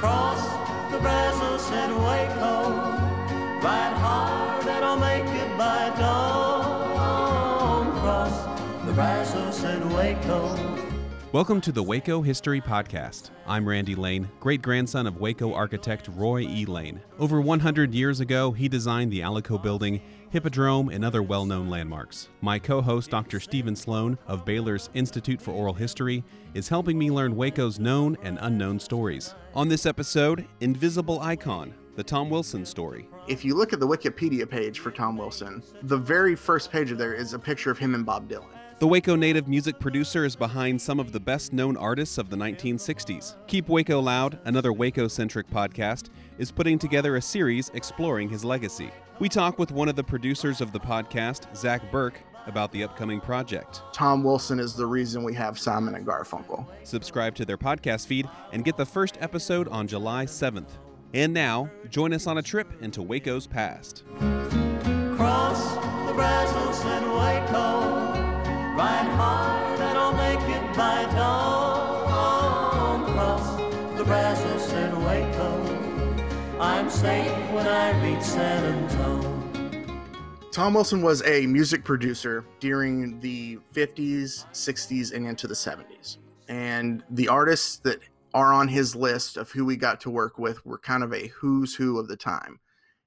Cross the Brazos and Waco. Ride hard and I'll make it by dawn. Cross the Brazos and Waco. Welcome to the Waco History Podcast. I'm Randy Lane, great grandson of Waco architect Roy E. Lane. Over 100 years ago, he designed the Alico Building, Hippodrome, and other well known landmarks. My co host, Dr. Stephen Sloan of Baylor's Institute for Oral History, is helping me learn Waco's known and unknown stories. On this episode, Invisible Icon, the Tom Wilson story. If you look at the Wikipedia page for Tom Wilson, the very first page of there is a picture of him and Bob Dylan. The Waco native music producer is behind some of the best known artists of the 1960s. Keep Waco Loud, another Waco centric podcast, is putting together a series exploring his legacy. We talk with one of the producers of the podcast, Zach Burke, about the upcoming project. Tom Wilson is the reason we have Simon and Garfunkel. Subscribe to their podcast feed and get the first episode on July 7th. And now, join us on a trip into Waco's past. Cross the Brazos and Waco. Make it by dawn. Cross the Brazos and Waco. I'm safe when I reach San Antone. Tom Wilson was a music producer during the 50s, 60s, and into the 70s. And the artists that are on his list of who we got to work with were kind of a who's who of the time,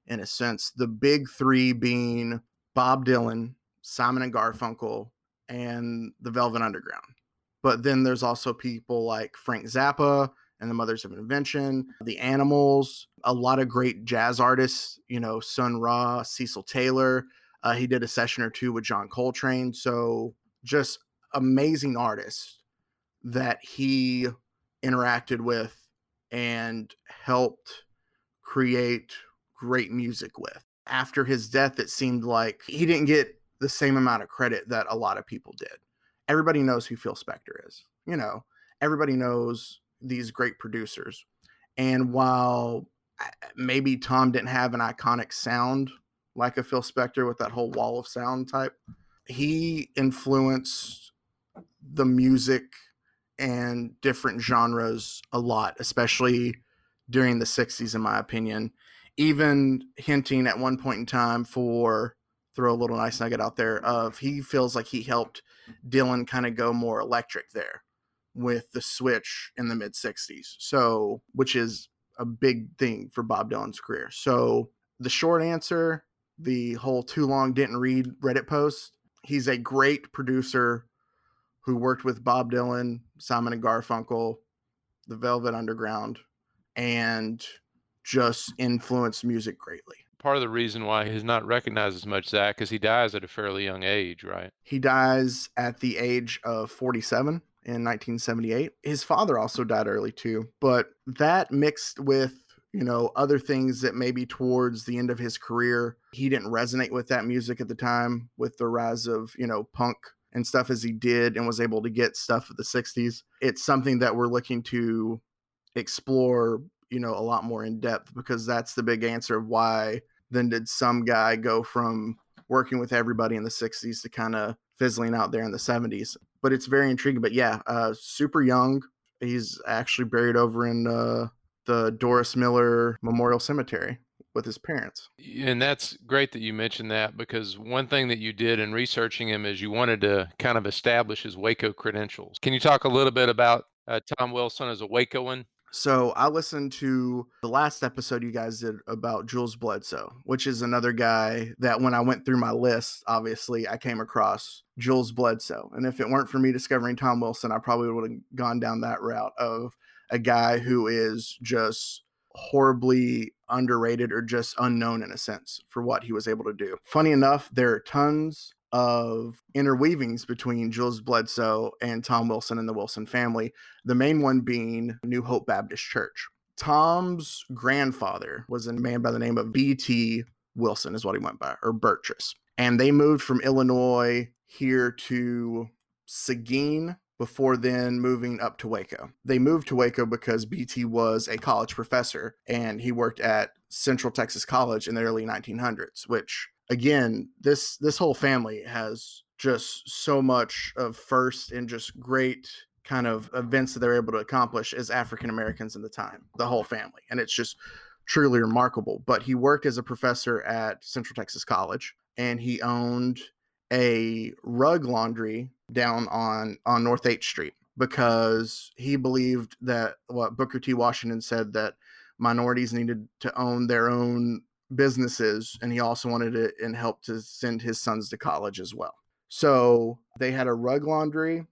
in a sense. The big three being Bob Dylan, Simon and Garfunkel, and the Velvet Underground. But then there's also people like Frank Zappa and the Mothers of Invention, the Animals, a lot of great jazz artists, you know, Sun Ra, Cecil Taylor. Uh, he did a session or two with John Coltrane. So just amazing artists that he interacted with and helped create great music with. After his death, it seemed like he didn't get the same amount of credit that a lot of people did. Everybody knows who Phil Spector is. You know, everybody knows these great producers. And while uh, maybe Tom didn't have an iconic sound like a Phil Spector with that whole wall of sound type, he influenced the music and different genres a lot, especially during the 60s, in my opinion. Even hinting at one point in time for throw a little nice nugget out there of he feels like he helped Dylan kind of go more electric there with the switch in the mid 60s. So, which is a big thing for Bob Dylan's career. So, the short answer, the whole too long didn't read Reddit post, he's a great producer who worked with Bob Dylan, Simon and Garfunkel, the Velvet Underground, and just influenced music greatly. Part of the reason why he's not recognized as much, Zach, is he dies at a fairly young age, right? He dies at the age of 47 in 1978. His father also died early too, but that mixed with, you know, other things that maybe towards the end of his career, he didn't resonate with that music at the time with the rise of, you know, punk and stuff as he did and was able to get stuff of the 60s. It's something that we're looking to explore, you know, a lot more in depth because that's the big answer of why then did some guy go from working with everybody in the 60s to kind of fizzling out there in the 70s. But it's very intriguing. But yeah, uh, super young. He's actually buried over in uh, the Doris Miller Memorial Cemetery with his parents. And that's great that you mentioned that because one thing that you did in researching him is you wanted to kind of establish his Waco credentials. Can you talk a little bit about uh, Tom Wilson as a Wacoan? So I listened to the last episode you guys did about Jules Bledsoe, which is another guy that when I went through my list, obviously I came across Jules Bledsoe. And if it weren't for me discovering Tom Wilson, I probably would have gone down that route of a guy who is just horribly underrated or just unknown in a sense for what he was able to do. Funny enough, there are tons of interweavings between Jules Bledsoe and Tom Wilson and the Wilson family, the main one being New Hope Baptist Church. Tom's grandfather was a man by the name of B.T. Wilson, is what he went by, or Burtress. And they moved from Illinois here to Seguin before then moving up to Waco. They moved to Waco because BT was a college professor and he worked at Central Texas College in the early 1900s, which again, this this whole family has just so much of first and just great kind of events that they're able to accomplish as African Americans in the time, the whole family. And it's just truly remarkable. But he worked as a professor at Central Texas College and he owned a rug laundry down on on North 8th Street because he believed that what Booker T. Washington said that minorities needed to own their own businesses and he also wanted it and help to send his sons to college as well. So they had a rug laundry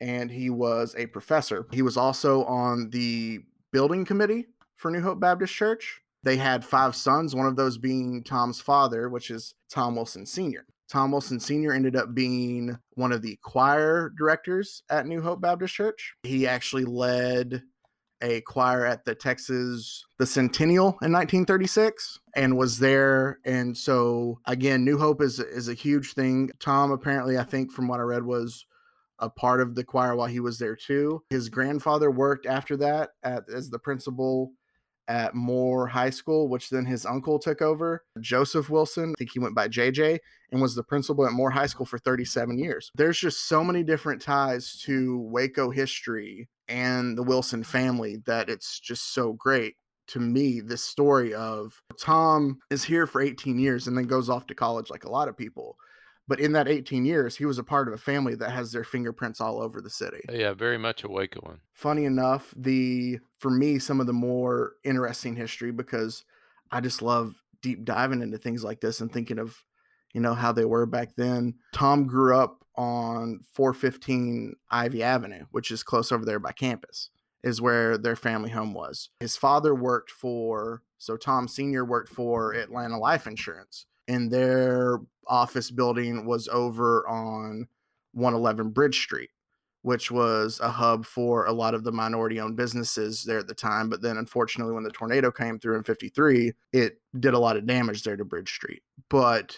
and he was a professor. He was also on the building committee for New Hope Baptist Church. They had five sons, one of those being Tom's father, which is Tom Wilson Sr. Tom Wilson Sr. ended up being one of the choir directors at New Hope Baptist Church. He actually led a choir at the Texas the Centennial in 1936 and was there and so again New Hope is is a huge thing. Tom apparently I think from what I read was a part of the choir while he was there too. His grandfather worked after that at, as the principal at Moore High School, which then his uncle took over. Joseph Wilson, I think he went by JJ, and was the principal at Moore High School for 37 years. There's just so many different ties to Waco history and the Wilson family that it's just so great. To me, this story of Tom is here for 18 years and then goes off to college like a lot of people but in that 18 years he was a part of a family that has their fingerprints all over the city uh, yeah very much a wacoan funny enough the for me some of the more interesting history because i just love deep diving into things like this and thinking of you know how they were back then tom grew up on 415 ivy avenue which is close over there by campus is where their family home was his father worked for so tom senior worked for atlanta life insurance and their office building was over on 111 Bridge Street, which was a hub for a lot of the minority owned businesses there at the time. But then, unfortunately, when the tornado came through in 53, it did a lot of damage there to Bridge Street. But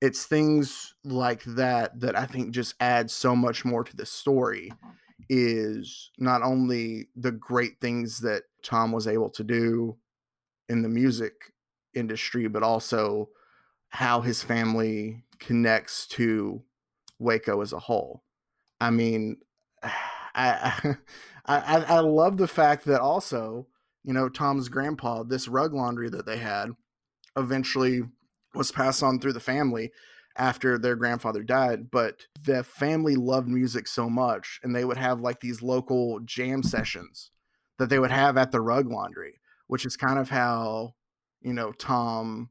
it's things like that that I think just adds so much more to the story uh-huh. is not only the great things that Tom was able to do in the music industry, but also how his family connects to Waco as a whole. I mean, I, I I love the fact that also, you know, Tom's grandpa, this rug laundry that they had, eventually was passed on through the family after their grandfather died. But the family loved music so much, and they would have like these local jam sessions that they would have at the rug laundry, which is kind of how you know Tom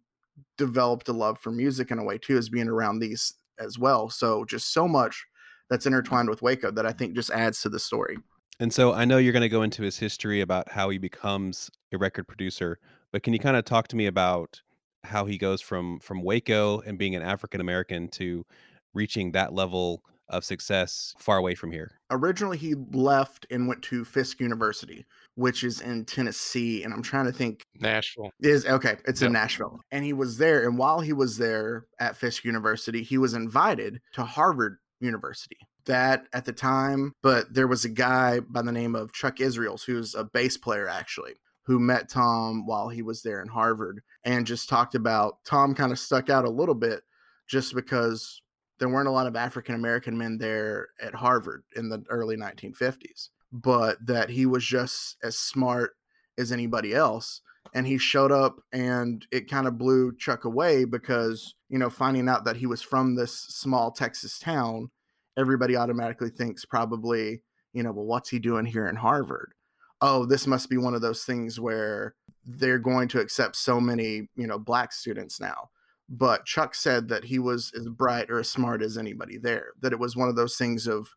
developed a love for music in a way too as being around these as well so just so much that's intertwined with waco that i think just adds to the story and so i know you're going to go into his history about how he becomes a record producer but can you kind of talk to me about how he goes from from waco and being an african american to reaching that level of success far away from here originally he left and went to fisk university which is in Tennessee. And I'm trying to think. Nashville. Is okay. It's yep. in Nashville. And he was there. And while he was there at Fisk University, he was invited to Harvard University. That at the time, but there was a guy by the name of Chuck Israels, who's a bass player actually, who met Tom while he was there in Harvard and just talked about Tom kind of stuck out a little bit just because there weren't a lot of African American men there at Harvard in the early 1950s but that he was just as smart as anybody else. And he showed up and it kind of blew Chuck away because, you know, finding out that he was from this small Texas town, everybody automatically thinks probably, you know, well, what's he doing here in Harvard? Oh, this must be one of those things where they're going to accept so many, you know, black students now. But Chuck said that he was as bright or as smart as anybody there, that it was one of those things of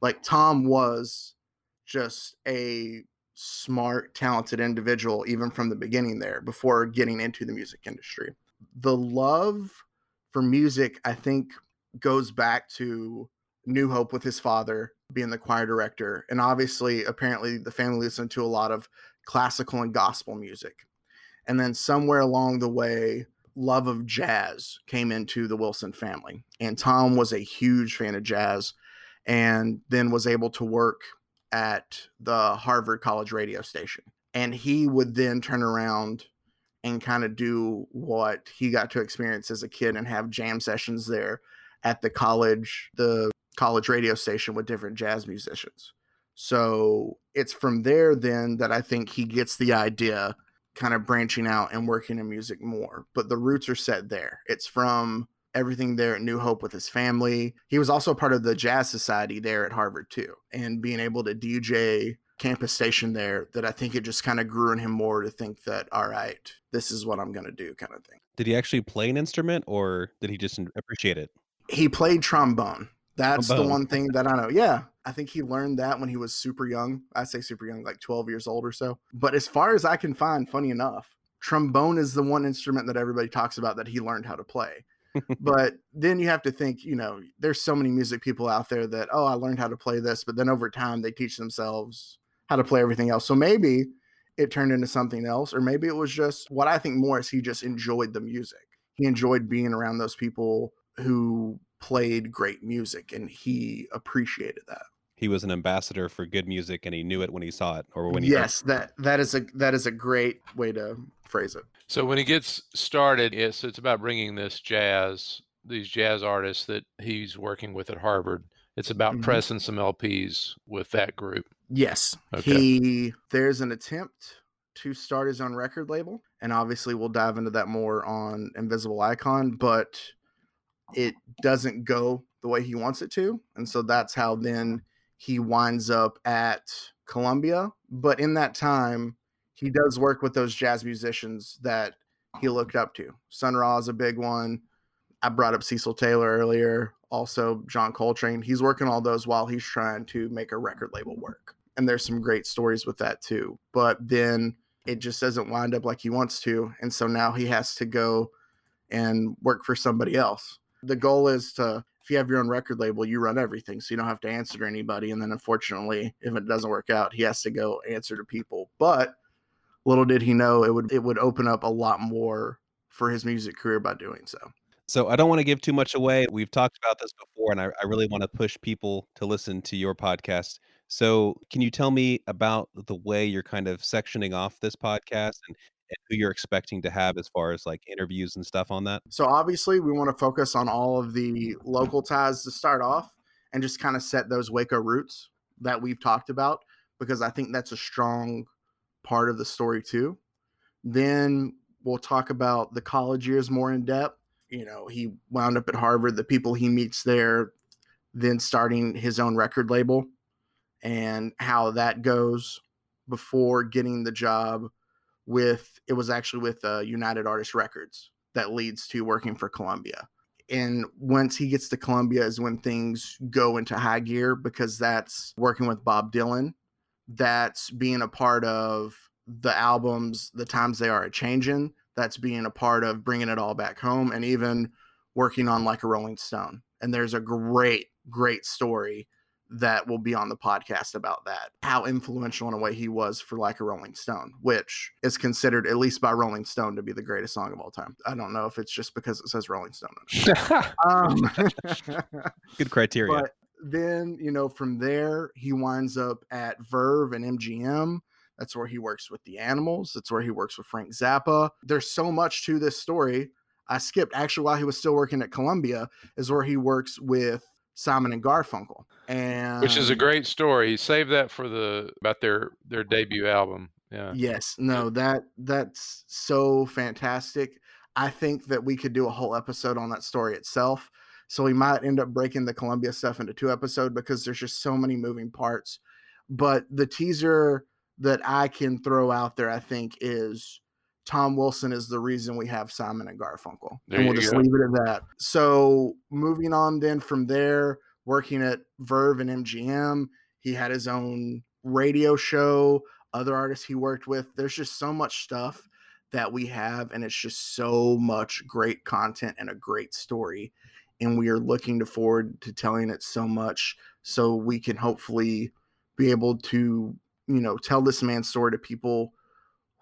like Tom was just a smart, talented individual, even from the beginning there, before getting into the music industry. The love for music, I think, goes back to New Hope with his father being the choir director. And obviously, apparently, the family listened to a lot of classical and gospel music. And then somewhere along the way, love of jazz came into the Wilson family. And Tom was a huge fan of jazz and then was able to work at the Harvard College radio station. And he would then turn around and kind of do what he got to experience as a kid and have jam sessions there at the college, the college radio station with different jazz musicians. So it's from there then that I think he gets the idea kind of branching out and working in music more. But the roots are set there. It's from everything there at New Hope with his family. He was also part of the Jazz Society there at Harvard too, and being able to DJ campus station there that I think it just kind of grew in him more to think that all right, this is what I'm going to do kind of thing. Did he actually play an instrument or did he just appreciate it? He played trombone. That's the one thing that I know. Yeah. I think he learned that when he was super young. I say super young, like 12 years old or so. But as far as I can find, funny enough, trombone is the one instrument that everybody talks about that he learned how to play. but then you have to think, you know, there's so many music people out there that, oh, I learned how to play this, but then over time they teach themselves how to play everything else. So maybe it turned into something else, or maybe it was just what I think more is he just enjoyed the music. He enjoyed being around those people who played great music and he appreciated that. He was an ambassador for good music and he knew it when he saw it or when he heard yes, that that is a that is a great way to phrase it. So when he gets started, yes, it's about bringing this jazz, these jazz artists that he's working with at Harvard. It's about Mhm. pressing some LPs with that group. Yes. Okay. He there's an attempt to start his own record label, and obviously we'll dive into that more on Invisible Icon, but it doesn't go the way he wants it to. And so that's how then he winds up at Columbia. But in that time, he does work with those jazz musicians that he looked up to. Sun Ra is a big one. I brought up Cecil Taylor earlier, also John Coltrane. He's working all those while he's trying to make a record label work. And there's some great stories with that too. But then it just doesn't wind up like he wants to. And so now he has to go and work for somebody else. The goal is to, if you have your own record label, you run everything. So you don't have to answer to anybody. And then unfortunately, if it doesn't work out, he has to go answer to people. But little did he know it would it would open up a lot more for his music career by doing so. So I don't want to give too much away. We've talked about this before, and I, I really want to push people to listen to your podcast. So can you tell me about the way you're kind of sectioning off this podcast and, and who you're expecting to have as far as like interviews and stuff on that? So obviously, we want to focus on all of the local ties to start off and just kind of set those Waco roots that we've talked about because I think that's a strong part of the story too. Then we'll talk about the college years more in depth. You know, he wound up at Harvard, the people he meets there, then starting his own record label and how that goes before getting the job with it was actually with uh, United Artists Records that leads to working for Columbia. And once he gets to Columbia is when things go into high gear because that's working with Bob Dylan, that's being a part of the albums, the times they are a changing, that's being a part of bringing it all back home, and even working on like a Rolling Stone. And there's a great, great story that will be on the podcast about that. How influential in a way he was for like a Rolling Stone, which is considered at least by Rolling Stone to be the greatest song of all time. I don't know if it's just because it says Rolling Stone. Um, Good criteria. but then, you know, from there, he winds up at Verve and MGM. That's where he works with the animals. That's where he works with Frank Zappa. There's so much to this story. I skipped actually while he was still working at Columbia, is where he works with Simon and Garfunkel. And Which is a great story. Save that for the about their their debut album. Yeah. Yes, no, that that's so fantastic. I think that we could do a whole episode on that story itself. So we might end up breaking the Columbia stuff into two episodes because there's just so many moving parts. But the teaser that I can throw out there, I think, is Tom Wilson is the reason we have Simon and Garfunkel. There and we'll just go. leave it at that. So moving on then from there, working at Verve and MGM, he had his own radio show, other artists he worked with. There's just so much stuff that we have, and it's just so much great content and a great story and we are looking to forward to telling it so much so we can hopefully be able to you know tell this man's story to people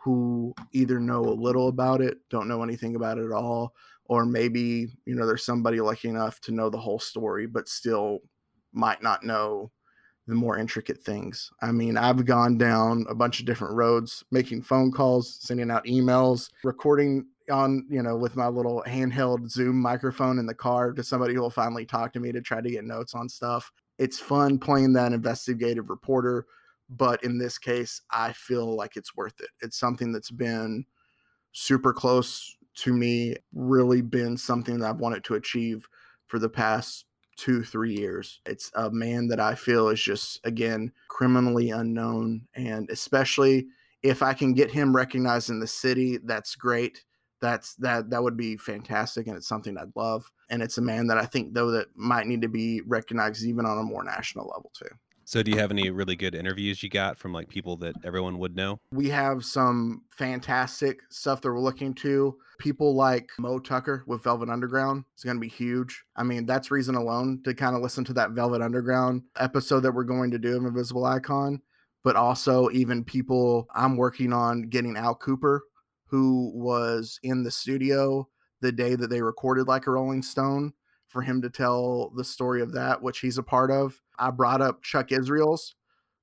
who either know a little about it don't know anything about it at all or maybe you know there's somebody lucky enough to know the whole story but still might not know the more intricate things. I mean i've gone down a bunch of different roads making phone calls sending out emails recording on you know with my little handheld zoom microphone in the car to somebody who will finally talk to me to try to get notes on stuff. It's fun playing that investigative reporter but in this case i feel like it's worth it. It's something that's been super close to me really been something that i've wanted to achieve for the past two three years. It's a man that i feel is just again criminally unknown and especially if i can get him recognized in the city that's great. That's that that would be fantastic and it's something i'd love and it's a man that i think though that might need to be recognized even on a more national level too So, do you have any really good interviews you got from like people that everyone would know? we have some fantastic stuff that we're looking to people like moe tucker with velvet underground is going to be huge. I mean that's reason alone to kind of listen to that velvet underground episode that we're going to do of invisible icon but also even people i'm working on getting al kooper who was in the studio the day that they recorded like a rolling stone for him to tell the story of that which he's a part of. I brought up chuck israels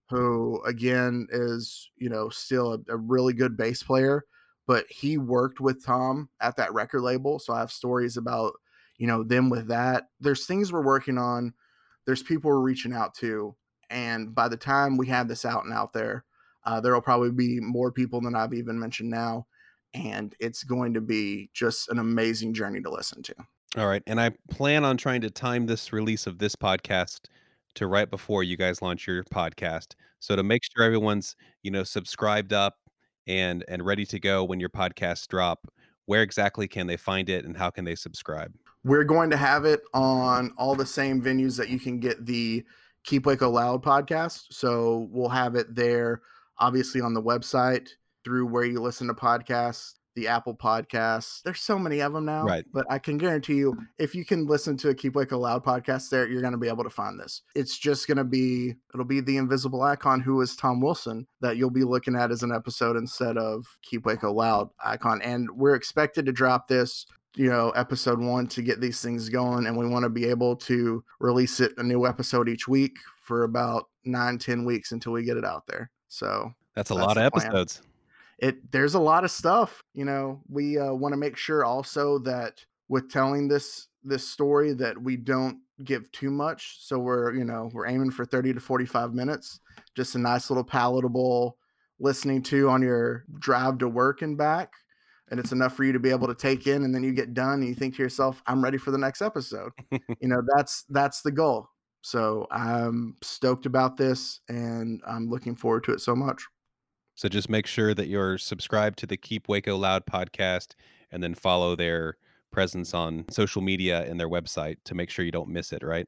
who again is you know still a, a really good bass player but he worked with tom at that record label so i have stories about you know them with that. There's things we're working on there's people we're reaching out to and by the time we have this out and out there uh, there will probably be more people than i've even mentioned now and it's going to be just an amazing journey to listen to All right. And I plan on trying to time this release of this podcast to right before you guys launch your podcast. So to make sure everyone's, you know, subscribed up and and ready to go when your podcasts drop, where exactly can they find it and how can they subscribe? We're going to have it on all the same venues that you can get the Keep Waco Loud podcast. So we'll have it there, obviously on the website through where you listen to podcasts, the Apple Podcasts. There's so many of them now, Right. But I can guarantee you, if you can listen to a Keep Waco Loud podcast there, you're going to be able to find this. It's just going to be, it'll be the invisible icon who is Tom Wilson that you'll be looking at as an episode instead of Keep Waco Loud icon. And we're expected to drop this you know episode one to get these things going and we want to be able to release it a new episode each week for about nine ten weeks until we get it out there so That's a That's lot of plan. episodes. It there's a lot of stuff you know we uh, want to make sure also that with telling this this story that we don't give too much so we're you know we're aiming for 30 to 45 minutes just a nice little palatable listening to on your drive to work and back and it's enough for you to be able to take in and then you get done and you think to yourself i'm ready for the next episode. You know that's that's the goal. So i'm stoked about this and i'm looking forward to it so much So just make sure that you're subscribed to the Keep Waco Loud podcast and then follow their presence on social media and their website to make sure you don't miss it, right?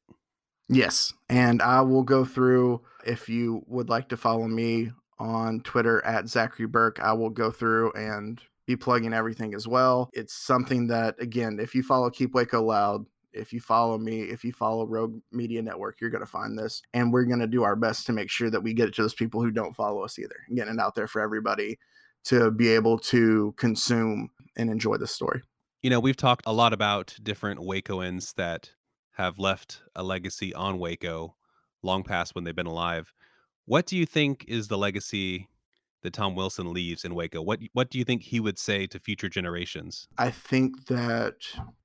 Yes. And I will go through, if you would like to follow me on Twitter at Zachary Burke, I will go through and be plugging everything as well. It's something that, again, if you follow Keep Waco Loud, if you follow me, if you follow Rogue Media Network, you're going to find this. And we're going to do our best to make sure that we get it to those people who don't follow us either, and getting it out there for everybody to be able to consume and enjoy the story. You know, we've talked a lot about different Wacoans that have left a legacy on Waco long past when they've been alive. What do you think is the legacy that Tom Wilson leaves in Waco? What what do you think he would say to future generations? I think that,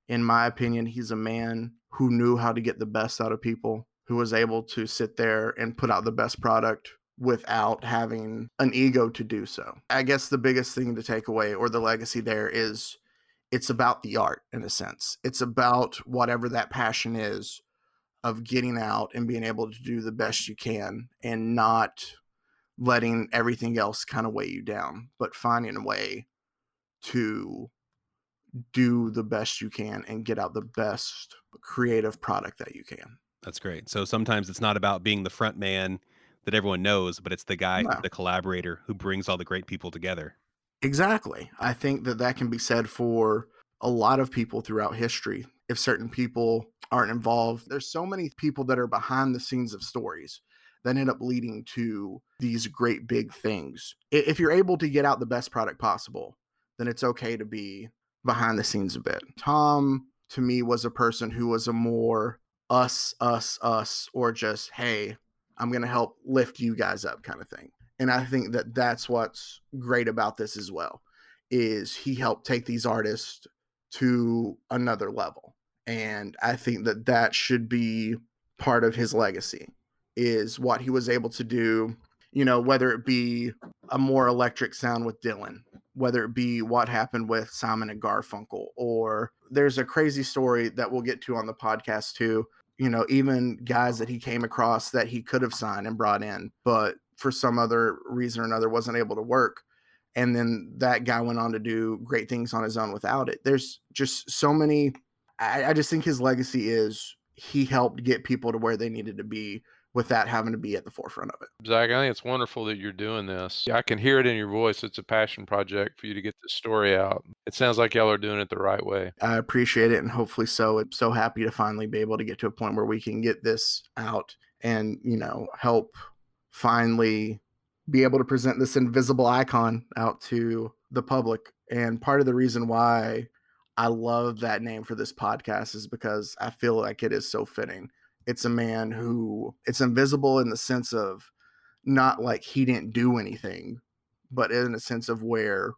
in my opinion, he's a man who knew how to get the best out of people, who was able to sit there and put out the best product without having an ego to do so. I guess the biggest thing to take away or the legacy there is it's about the art in a sense. It's about whatever that passion is of getting out and being able to do the best you can and not letting everything else kind of weigh you down, but finding a way to do the best you can and get out the best creative product that you can. That's great. So sometimes it's not about being the front man that everyone knows, but it's the guy, No. the collaborator who brings all the great people together. Exactly. I think that that can be said for a lot of people throughout history. if certain people aren't involved. There's so many people that are behind the scenes of stories that end up leading to these great big things. If you're able to get out the best product possible, then it's okay to be behind the scenes a bit. Tom, to me, was a person who was a more us, us, us, or just, hey, I'm going to help lift you guys up kind of thing. And I think that that's what's great about this as well is he helped take these artists to another level. And I think that that should be part of his legacy is what he was able to do, you know, whether it be a more electric sound with Dylan, whether it be what happened with Simon and Garfunkel, or there's a crazy story that we'll get to on the podcast too. You know, even guys that he came across that he could have signed and brought in, but for some other reason or another wasn't able to work. And then that guy went on to do great things on his own without it. There's just so many. I, I just think his legacy is he helped get people to where they needed to be without having to be at the forefront of it. Zach, I think it's wonderful that you're doing this. Yeah, I can hear it in your voice. It's a passion project for you to get this story out. It sounds like y'all are doing it the right way. I appreciate it and hopefully so. I'm so happy to finally be able to get to a point where we can get this out and, you know, help finally be able to present this invisible icon out to the public. And part of the reason why I love that name for this podcast is because I feel like it is so fitting it's a man who it's invisible in the sense of not like he didn't do anything, but in a sense of where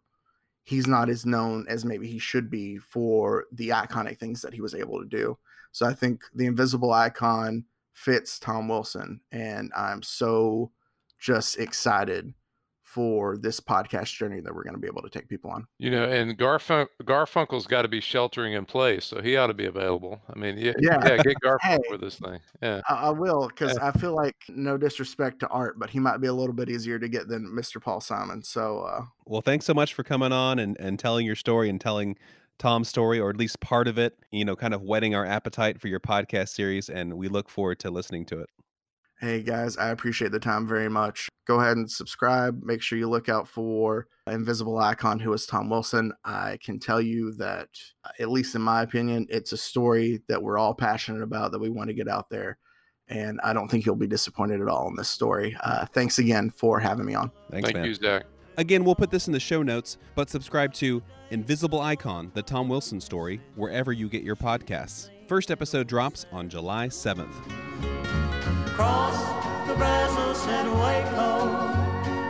he's not as known as maybe he should be for the iconic things that he was able to do. So I think the invisible icon fits Tom Wilson, and I'm so just excited for this podcast journey that we're going to be able to take people on. You know, and Garfun- Garfunkel's got to be sheltering in place, so he ought to be available. I mean, yeah, yeah, yeah get Garfunkel hey, for this thing. Yeah, I, I will because yeah. I feel like no disrespect to Art, but he might be a little bit easier to get than Mr. Paul Simon. So, uh, well, thanks so much for coming on and and telling your story and telling Tom's story, or at least part of it. You know, kind of whetting our appetite for your podcast series, and we look forward to listening to it. Hey guys, I appreciate the time very much. Go ahead and subscribe. Make sure you look out for Invisible Icon, who is Tom Wilson. I can tell you that, at least in my opinion, it's a story that we're all passionate about that we want to get out there. And I don't think you'll be disappointed at all in this story. Uh, thanks again for having me on. Thanks, Thank man. you, Zach. Again, we'll put this in the show notes, but subscribe to Invisible Icon, the Tom Wilson story, wherever you get your podcasts. First episode drops on July 7th cross the Brazos and Waco.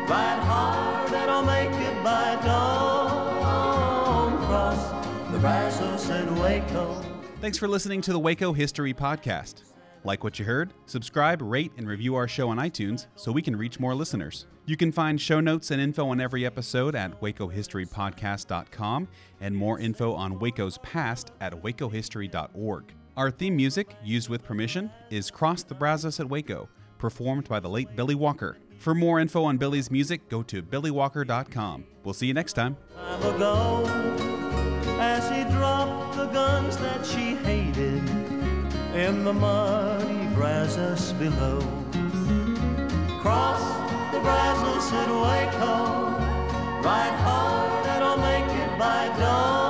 Ride hard and I'll make it by dawn. Cross the Brazos and Waco. Thanks for listening to the Waco History Podcast. Like what you heard? Subscribe, rate, and review our show on iTunes so we can reach more listeners. You can find show notes and info on every episode at wacohistorypodcast.com and more info on Waco's past at wacohistory.org. Our theme music, used with permission, is Cross the Brazos at Waco, performed by the late Billy Walker. For more info on Billy's music, go to billywalker.com. We'll see you next time. as he dropped the guns that she hated in the muddy Brazos below. Cross the Brazos at Waco, ride hard make it by dawn.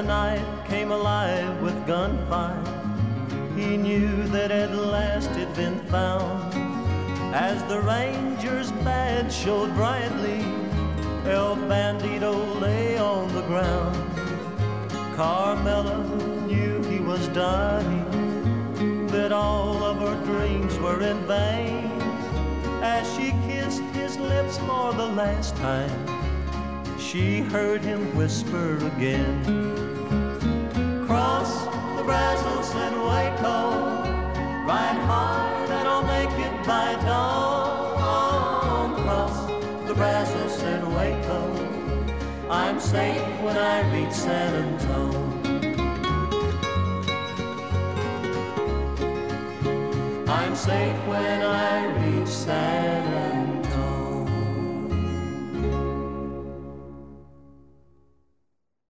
The night came alive with gunfire. He knew that at last it'd been found. As the ranger's badge showed brightly, El Bandito lay on the ground. Carmela knew he was dying, that all of her dreams were in vain. As she kissed his lips for the last time, she heard him whisper again. Cross the Brazos and Waco, ride hard and I'll make it by dawn. Cross the Brazos and Waco, I'm safe when I reach San Antone. I'm safe when I reach San.